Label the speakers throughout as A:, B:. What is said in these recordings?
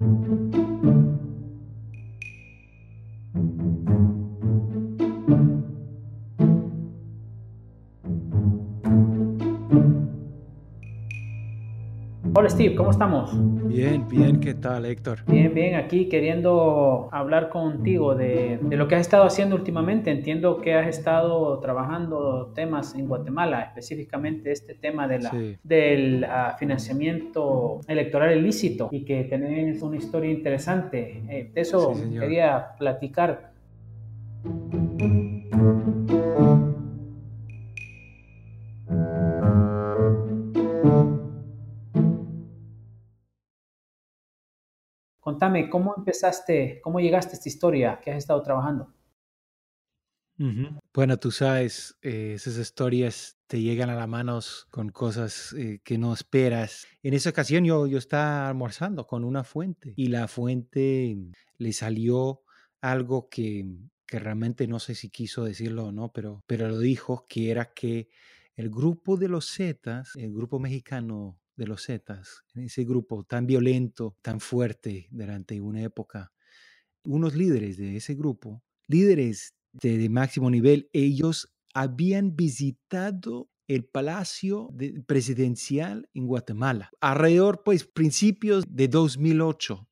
A: thank you Hola Steve, ¿cómo estamos?
B: Bien, bien, ¿qué tal Héctor?
A: Bien, bien, aquí queriendo hablar contigo de, lo que has estado haciendo últimamente. Entiendo que has estado trabajando temas en Guatemala, específicamente este tema de la, del ah, financiamiento electoral ilícito y que tenés una historia interesante. Eh, de eso quería platicar. Contame, ¿cómo empezaste, cómo llegaste a esta historia que has estado trabajando?
B: Bueno, tú sabes, eh, esas historias te llegan a las manos con cosas eh, que no esperas. En esa ocasión yo, yo estaba almorzando con una fuente y la fuente le salió algo que, que realmente no sé si quiso decirlo o no, pero, pero lo dijo, que era que el grupo de los Zetas, el grupo mexicano de los Zetas, en ese grupo tan violento, tan fuerte durante una época. Unos líderes de ese grupo, líderes de, máximo nivel, ellos habían visitado el palacio presidencial en Guatemala, alrededor, pues, principios de 2008,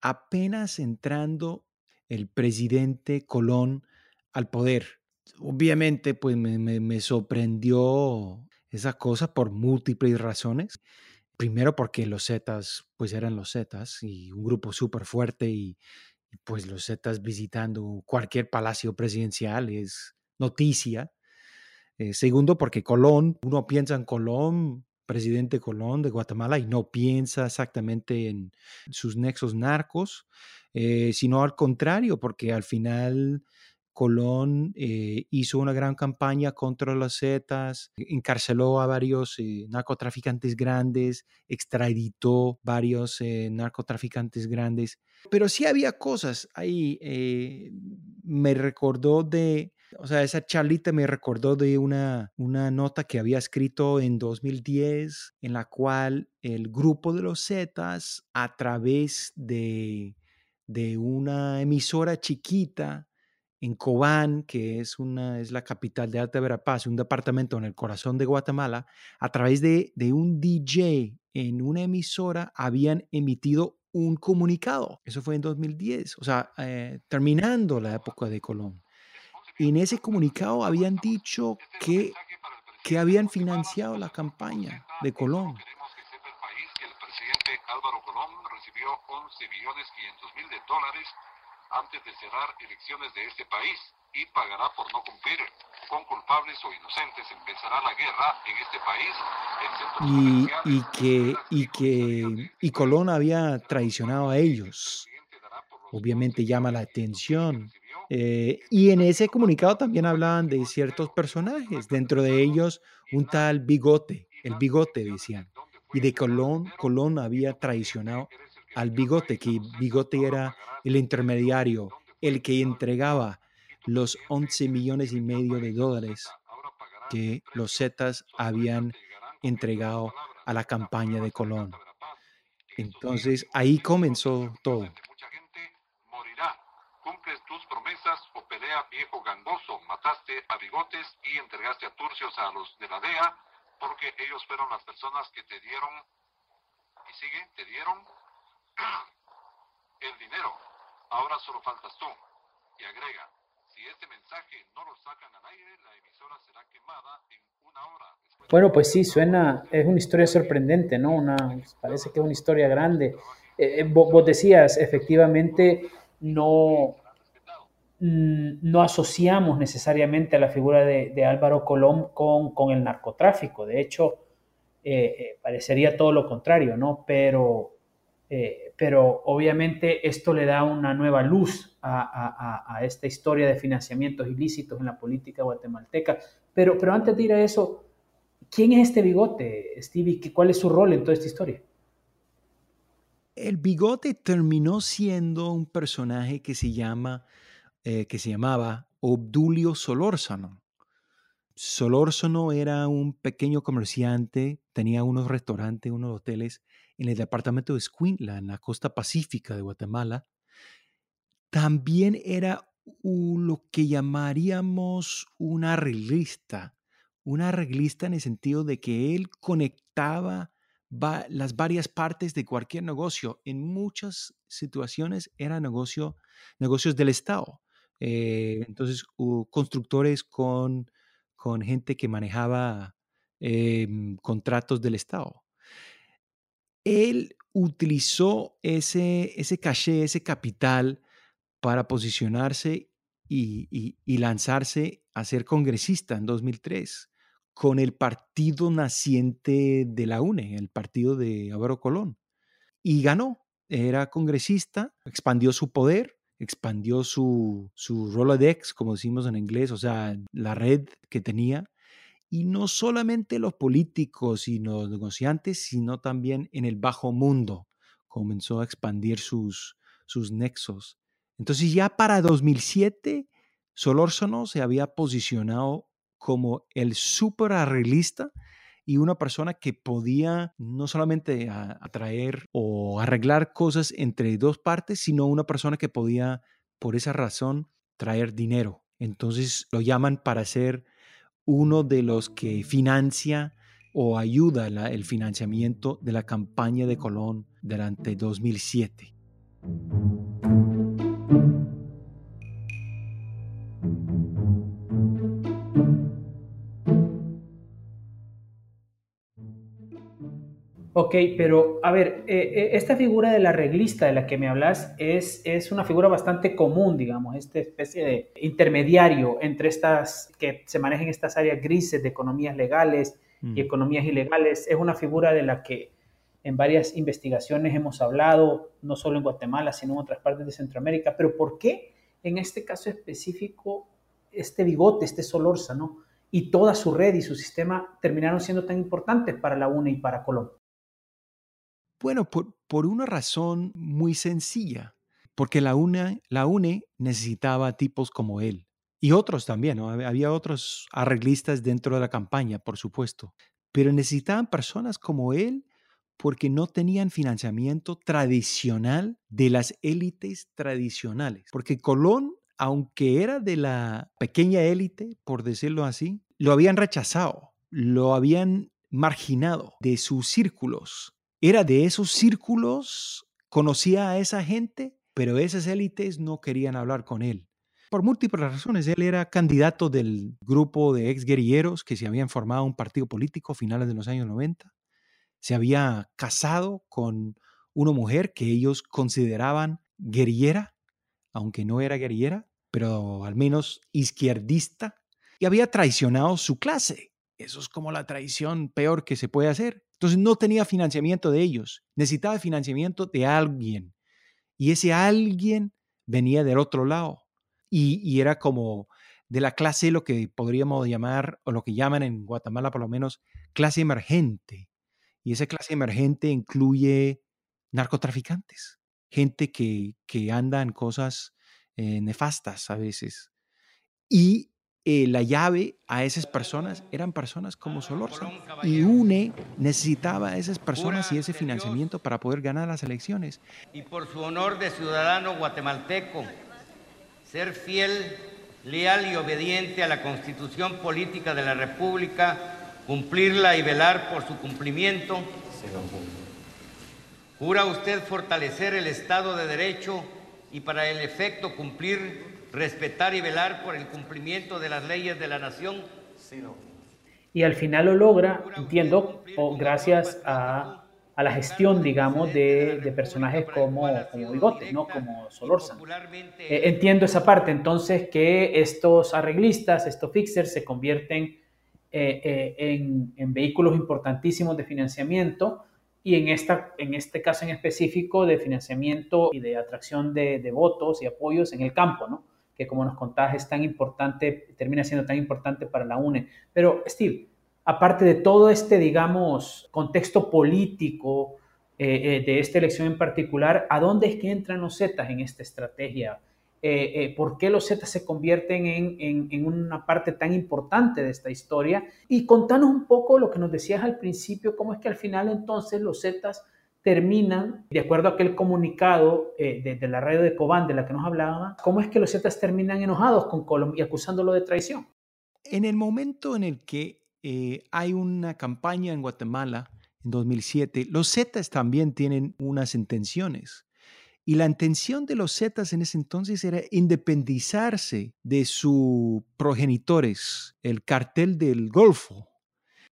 B: apenas entrando el presidente Colón al poder. Obviamente, pues me, me sorprendió esa cosa por múltiples razones. Primero porque los Zetas, pues eran los Zetas y un grupo súper fuerte y, pues los Zetas visitando cualquier palacio presidencial es noticia. Eh, segundo porque Colón, uno piensa en Colón, presidente Colón de Guatemala y no piensa exactamente en sus nexos narcos, eh, sino al contrario, porque al final Colón eh, hizo una gran campaña contra los Zetas, encarceló a varios eh, narcotraficantes grandes, extraditó varios eh, narcotraficantes grandes. Pero sí había cosas ahí. me recordó de, o sea, esa charlita me recordó de una, una nota que había escrito en 2010, en la cual el grupo de los Zetas, a través de, de una emisora chiquita, en Cobán, que es, una, es la capital de Alta Verapaz, un departamento en el corazón de Guatemala, a través de, un DJ en una emisora habían emitido un comunicado. Eso fue en 2010, o sea, eh, terminando la época de Colón. Y en ese comunicado habían dicho que, que habían financiado la campaña de Colón.
C: Álvaro Colón recibió 11 millones 500 mil de dólares antes de cerrar elecciones de este país y pagará por no cumplir. Con culpables o inocentes empezará la guerra en este país.
B: Y, y, que, y que y Colón había traicionado a ellos. Obviamente llama la atención. Eh, y en ese comunicado también hablaban de ciertos personajes, dentro de ellos un tal Bigote, el Bigote decían. Y de Colón, Colón había traicionado al bigote, que bigote era el intermediario, el que entregaba los 11 millones y medio de dólares que los Zetas habían entregado a la campaña de Colón. Entonces ahí comenzó todo.
C: Cumples tus promesas o pelea viejo gangoso. Mataste a bigotes y entregaste a turcios a los de la DEA porque ellos fueron las personas que te dieron y sigue, te dieron el dinero. Ahora solo faltas tú. Y agrega, si este mensaje no lo sacan al aire, la emisora será quemada en una hora.
A: Bueno, pues sí, suena, es una historia sorprendente, ¿no? Una, parece que es una historia grande. Eh, eh, vos, decías, efectivamente, no, mm, no asociamos necesariamente a la figura de, Álvaro Colón con, con, el narcotráfico. De hecho, eh, parecería todo lo contrario, ¿no? Pero eh, pero obviamente esto le da una nueva luz a, esta historia de financiamientos ilícitos en la política guatemalteca. Pero, pero antes de ir a eso, ¿quién es este bigote, Stevie? ¿Cuál es su rol en toda esta historia?
B: El bigote terminó siendo un personaje que se llama, eh, que se llamaba Obdulio Solórzano. Solórzano era un pequeño comerciante, tenía unos restaurantes, unos hoteles en el departamento de Escuintla, en la costa pacífica de Guatemala, también era lo que llamaríamos un arreglista, un arreglista en el sentido de que él conectaba las varias partes de cualquier negocio. En muchas situaciones eran negocio, negocios del Estado. Eh, entonces, constructores con, con, gente que manejaba em, contratos del Estado. Él utilizó ese, ese caché, ese capital para posicionarse y, lanzarse a ser congresista en 2003 con el partido naciente de la UNE, el partido de Álvaro Colón. Y ganó, era congresista, expandió su poder, expandió su, su Rolodex, como decimos en inglés, o sea, la red que tenía. Y no solamente los políticos y los negociantes, sino también en el bajo mundo comenzó a expandir sus, sus nexos. Entonces ya para 2007, Solórzano se había posicionado como el súper arreglista y una persona que podía no solamente atraer o arreglar cosas entre dos partes, sino una persona que podía, por esa razón, traer dinero. Entonces lo llaman para ser uno de los que financia o ayuda el financiamiento de la campaña de Colón durante 2007.
A: Ok, pero a ver, eh, eh, esta figura de la reglista de la que me hablas es, es una figura bastante común, digamos, esta especie de intermediario entre estas, que se manejan estas áreas grises de economías legales y mm. economías ilegales. Es una figura de la que en varias investigaciones hemos hablado, no solo en Guatemala, sino en otras partes de Centroamérica. Pero ¿por qué en este caso específico este bigote, este Solórzano y toda su red y su sistema terminaron siendo tan importantes para la UNE y para Colombia?
B: Bueno, por, una razón muy sencilla, porque la UNE, la UNE necesitaba tipos como él. Y otros también. Había otros arreglistas dentro de la campaña, por supuesto. Pero necesitaban personas como él porque no tenían financiamiento tradicional de las élites tradicionales. Porque Colón, aunque era de la pequeña élite, por decirlo así, lo habían rechazado, lo habían marginado de sus círculos era de esos círculos, conocía a esa gente, pero esas élites no querían hablar con él. Por múltiples razones, él era candidato del grupo de ex guerrilleros que se habían formado un partido político a finales de los años 90. Se había casado con una mujer que ellos consideraban guerrillera, aunque no era guerrillera, pero al menos izquierdista, y había traicionado su clase. Eso es como la traición peor que se puede hacer. Entonces no tenía financiamiento de ellos, necesitaba financiamiento de alguien. Y ese alguien venía del otro lado. Y, era como de la clase, lo que podríamos llamar, o lo que llaman en Guatemala por lo menos, clase emergente. Y esa clase emergente incluye narcotraficantes, gente que, que anda en cosas eh, nefastas a veces. Y eh, la llave a esas personas eran personas como Solórzano. Y UNE necesitaba a esas personas y ese financiamiento para poder ganar las elecciones.
D: Y por su honor de ciudadano guatemalteco, ser fiel, leal y obediente a la constitución política de la República, cumplirla y velar por su cumplimiento. Jura usted fortalecer el Estado de Derecho y para el efecto cumplir respetar y velar por el cumplimiento de las leyes de la nación.
A: Y al final lo logra, entiendo, gracias a, a, la gestión, digamos, de, de personajes como, como Bigote, ¿no? como Solórzano. Eh, entiendo esa parte, entonces, que estos arreglistas, estos fixers, se convierten eh, eh, en, en, vehículos importantísimos de financiamiento y en, esta, en este caso en específico de financiamiento y de atracción de, de votos y apoyos en el campo, ¿no? Que como nos contás es tan importante, termina siendo tan importante para la UNE. Pero Steve, aparte de todo este, digamos, contexto político eh, eh, de esta elección en particular, ¿a dónde es que entran los Zetas en esta estrategia? Eh, ¿Por qué los Zetas se convierten en, en, una parte tan importante de esta historia? Y contanos un poco lo que nos decías al principio, cómo es que al final entonces los Zetas terminan, de acuerdo a aquel comunicado eh, de, la radio de Cobán de la que nos hablaba, cómo es que los Zetas terminan enojados con Colombia y acusándolo de traición.
B: En el momento en el que eh, hay una campaña en Guatemala en 2007, los Zetas también tienen unas intenciones. Y la intención de los Zetas en ese entonces era independizarse de sus progenitores, el cartel del Golfo.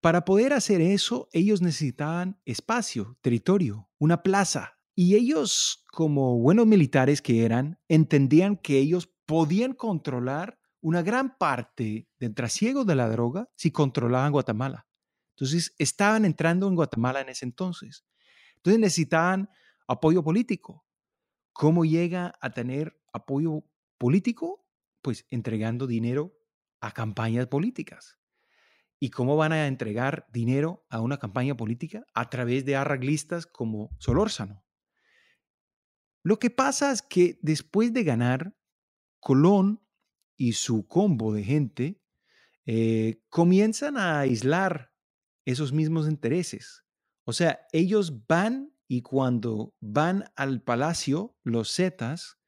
B: Para poder hacer eso, ellos necesitaban espacio, territorio, una plaza. Y ellos, como buenos militares que eran, entendían que ellos podían controlar una gran parte del trasiego de la droga si controlaban Guatemala. Entonces, estaban entrando en Guatemala en ese entonces. Entonces, necesitaban apoyo político. ¿Cómo llega a tener apoyo político? Pues entregando dinero a campañas políticas. ¿Y cómo van a entregar dinero a una campaña política? A través de arreglistas como Solórzano. Lo que pasa es que después de ganar, Colón y su combo de gente eh, comienzan a aislar esos mismos intereses. O sea, ellos van y cuando van al palacio, los zetas,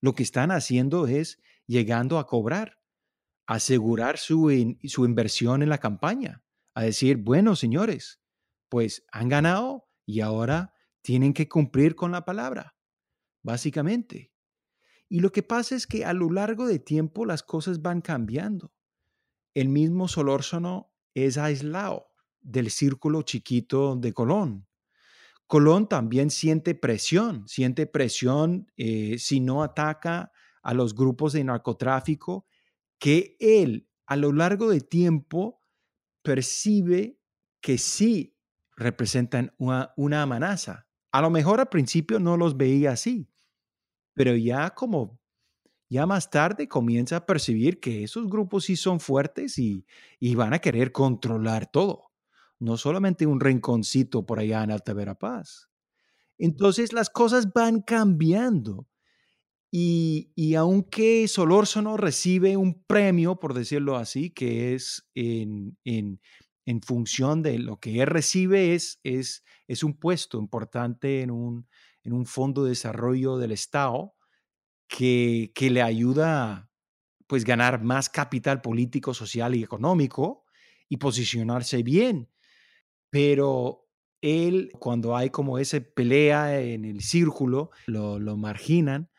B: lo que están haciendo es llegando a cobrar, asegurar su, su inversión en la campaña, a decir, bueno, señores, pues han ganado y ahora tienen que cumplir con la palabra, básicamente. Y lo que pasa es que a lo largo de tiempo las cosas van cambiando. El mismo Solórzano es aislado del círculo chiquito de Colón. Colón también siente presión, siente presión eh, si no ataca a los grupos de narcotráfico que él a lo largo de tiempo percibe que sí representan una, amenaza. A lo mejor al principio no los veía así, pero ya como ya más tarde comienza a percibir que esos grupos sí son fuertes y, van a querer controlar todo, no solamente un rinconcito por allá en Alta Verapaz. Entonces las cosas van cambiando. Y, y aunque Solórzano recibe un premio, por decirlo así, que es en, en, en función de lo que él recibe, es, es, es un puesto importante en un, en un fondo de desarrollo del Estado que, que le ayuda a pues, ganar más capital político, social y económico y posicionarse bien. Pero él, cuando hay como esa pelea en el círculo, lo, lo marginan,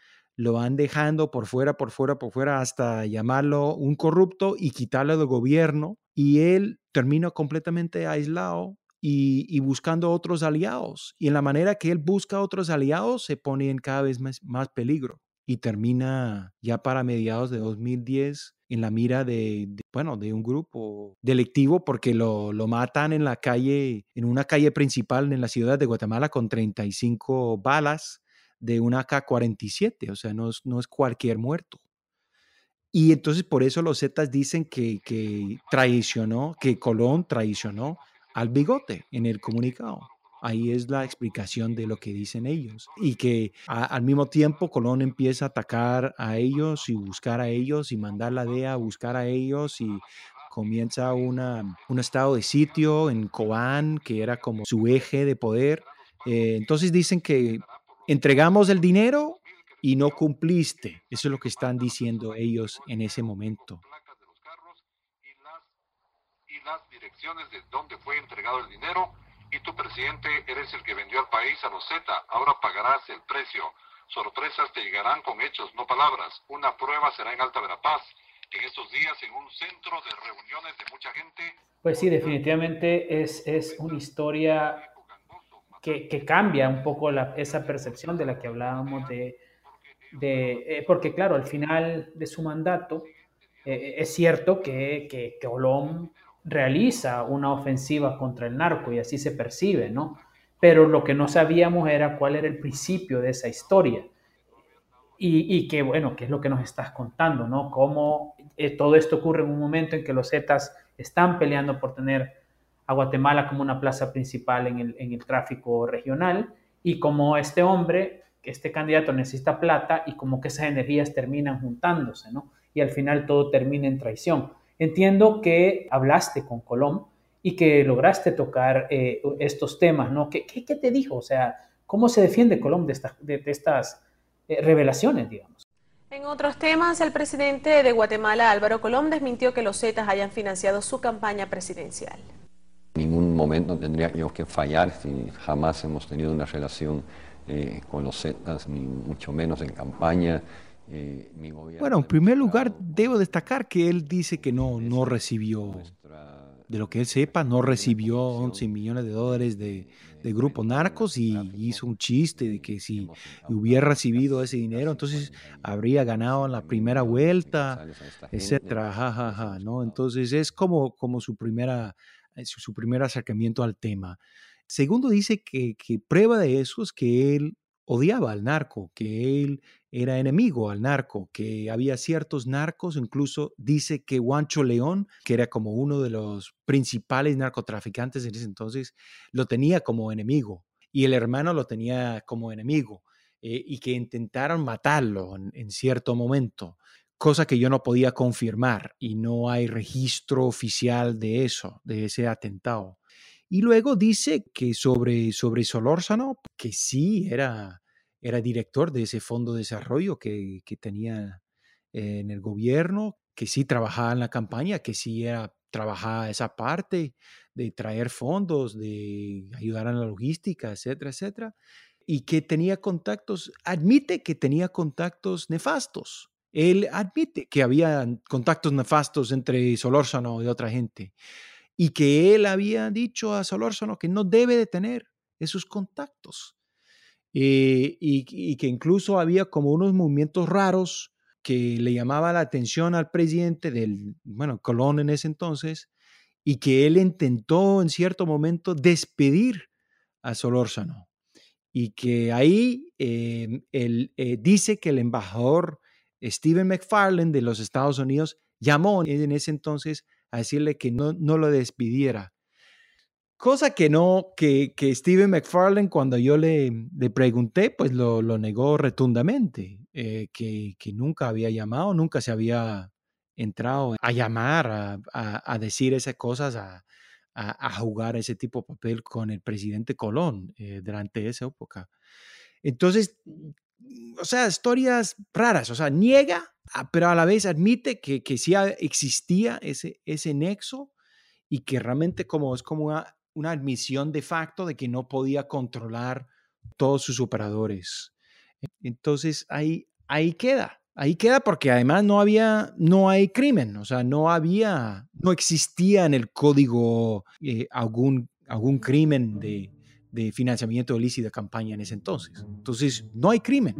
B: lo van dejando por fuera, por fuera, por fuera, hasta llamarlo un corrupto y quitarlo del gobierno. Y él termina completamente aislado y, buscando otros aliados. Y en la manera que él busca otros aliados, se pone en cada vez más, más peligro y termina ya para mediados de 2010 en la mira de, bueno, de un grupo delictivo porque lo, lo, matan en la calle, en una calle principal en la ciudad de Guatemala con 35 balas de una K-47, o sea, no es, no es cualquier muerto. Y entonces por eso los Zetas dicen que, que traicionó, que Colón traicionó al bigote en el comunicado. Ahí es la explicación de lo que dicen ellos. Y que al mismo tiempo Colón empieza a atacar a ellos y buscar a ellos y mandar la DEA a buscar a ellos y comienza una, un estado de sitio en Cobán, que era como su eje de poder. Eh, entonces dicen que entregamos el dinero y no cumpliste. Eso es lo que están diciendo ellos en ese momento
C: las direcciones de dónde fue entregado el dinero y tu presidente eres el que vendió al país a los Z, ahora pagarás el precio. Sorpresas te llegarán con hechos, no palabras. Una prueba será en Alta Verapaz, en estos días en un centro de reuniones de mucha gente.
A: Pues sí, definitivamente es, es una historia que, que cambia un poco esa percepción de la que hablábamos de, eh, porque claro, al final de su mandato, eh, es cierto que, que, que Olón realiza una ofensiva contra el narco y así se percibe, ¿no? Pero lo que no sabíamos era cuál era el principio de esa historia. Y, y que, bueno, qué es lo que nos estás contando, ¿no? Cómo eh, todo esto ocurre en un momento en que los Zetas están peleando por tener a Guatemala como una plaza principal en el, en el tráfico regional y como este hombre, este candidato necesita plata y como que esas energías terminan juntándose, ¿no? Y al final todo termina en traición. Entiendo que hablaste con Colón y que lograste tocar eh, estos temas, ¿no? ¿Qué, ¿Qué, te dijo? O sea, ¿Cómo se defiende Colombia de, estas eh, revelaciones, digamos?
E: En otros temas, el presidente de Guatemala, Álvaro Colón, desmintió que los Zetas hayan financiado su campaña presidencial.
F: Momento tendríamos que fallar si jamás hemos tenido una relación eh, con los Zetas, ni mucho menos en campaña.
B: Eh, bueno, en primer lugar, debo destacar que él dice que no, no recibió, de lo que él sepa, no recibió 11 millones de dólares de, de Grupo Narcos y hizo un chiste de que si hubiera recibido ese dinero, entonces habría ganado en la primera vuelta, etcétera, ja, ¿no? Entonces es como, como su, primera, eh, su, primer acercamiento al tema. Segundo, dice que, que prueba de eso es que él odiaba al narco, que él era enemigo al narco, que había ciertos narcos, incluso dice que Juancho León, que era como uno de los principales narcotraficantes en ese entonces, lo tenía como enemigo y el hermano lo tenía como enemigo eh, y que intentaron matarlo en, cierto momento, cosa que yo no podía confirmar y no hay registro oficial de eso, de ese atentado. Y luego dice que sobre, sobre Solórzano, que sí era era director de ese fondo de desarrollo que, tenía en el gobierno, que sí trabajaba en la campaña, que sí era, trabajaba esa parte de traer fondos, de ayudar en la logística, etcétera, etcétera, y que tenía contactos, admite que tenía contactos nefastos. Él admite que había contactos nefastos entre Solórzano y otra gente y que él había dicho a Solórzano que no debe de tener esos contactos eh, y, que incluso había como unos movimientos raros que le llamaba la atención al presidente del, bueno, Colón en ese entonces, y que él intentó en cierto momento despedir a Solórzano. Y que ahí eh, él eh, dice que el embajador Stephen McFarland de los Estados Unidos llamó en ese entonces a decirle que no, no lo despidiera, Cosa que no, que, que Steven McFarlane cuando yo le, le pregunté, pues lo, lo negó rotundamente, eh, que, que, nunca había llamado, nunca se había entrado a llamar, a, a, decir esas cosas, a, a, jugar ese tipo de papel con el presidente Colón eh, durante esa época. Entonces, o sea, historias raras, o sea, niega, ah, pero a la vez admite que, que sí existía ese, ese nexo y que realmente como es como una una admisión de facto de que no podía controlar todos sus operadores. Entonces ahí, ahí queda, ahí queda porque además no había, no hay crimen, o sea, no había, no existía en el código eh, algún, algún crimen de, de financiamiento de campaña en ese entonces. Entonces, no hay crimen.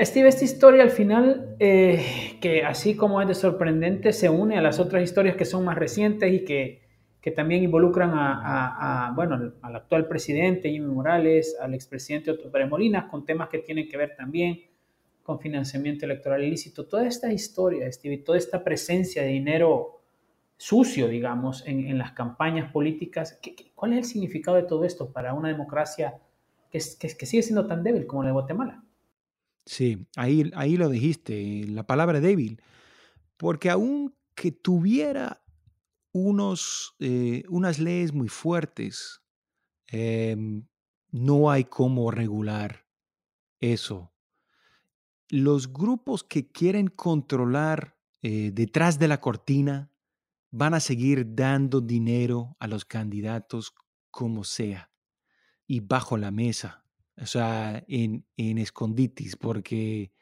A: Steve, esta historia al final, eh, que así como es de sorprendente, se une a las otras historias que son más recientes y que, que también involucran a, bueno, al actual presidente Jimmy Morales, al expresidente Otto Pérez Molina, con temas que tienen que ver también con financiamiento electoral ilícito. Toda esta historia, Steve, toda esta presencia de dinero sucio, digamos, en, las campañas políticas, cuál es el significado de todo esto para una democracia que, que, que sigue siendo tan débil como la de Guatemala?
B: Sí, ahí, ahí lo dijiste, la palabra débil, porque aunque tuviera unos, eh, unas leyes muy fuertes, em, no hay cómo regular eso. Los grupos que quieren controlar eh, detrás de la cortina van a seguir dando dinero a los candidatos como sea y bajo la mesa o sea, en, en esconditis, porque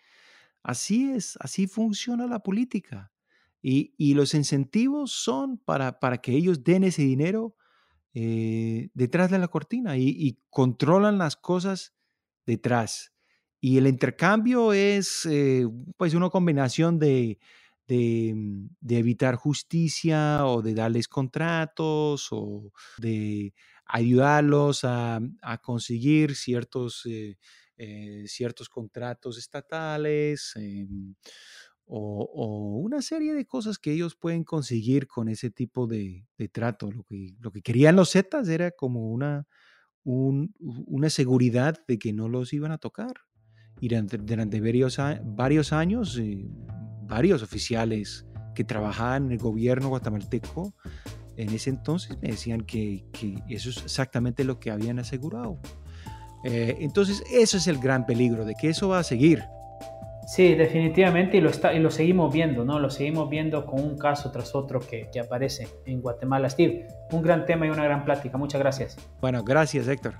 B: así es, así funciona la política. Y, y los incentivos son para, para, que ellos den ese dinero eh, detrás de la cortina y, controlan las cosas detrás. Y el intercambio es eh, pues una combinación de, de, de, evitar justicia o de darles contratos o de ayudarlos a, conseguir ciertos, eh, ciertos contratos estatales em, o, una serie de cosas que ellos pueden conseguir con ese tipo de, trato. Lo que, lo que querían los Zetas era como una, una seguridad de que no los iban a tocar. Y durante, durante varios, varios años, eh, varios oficiales que trabajaban en el gobierno guatemalteco en ese entonces me decían que, que eso es exactamente lo que habían asegurado. Eh, entonces, eso es el gran peligro, de que eso va a seguir.
A: Sí, definitivamente, y lo, está, y lo seguimos viendo, ¿no? Lo seguimos viendo con un caso tras otro que, que aparece en Guatemala. Steve, un gran tema y una gran plática. Muchas gracias.
B: Bueno, gracias, Héctor.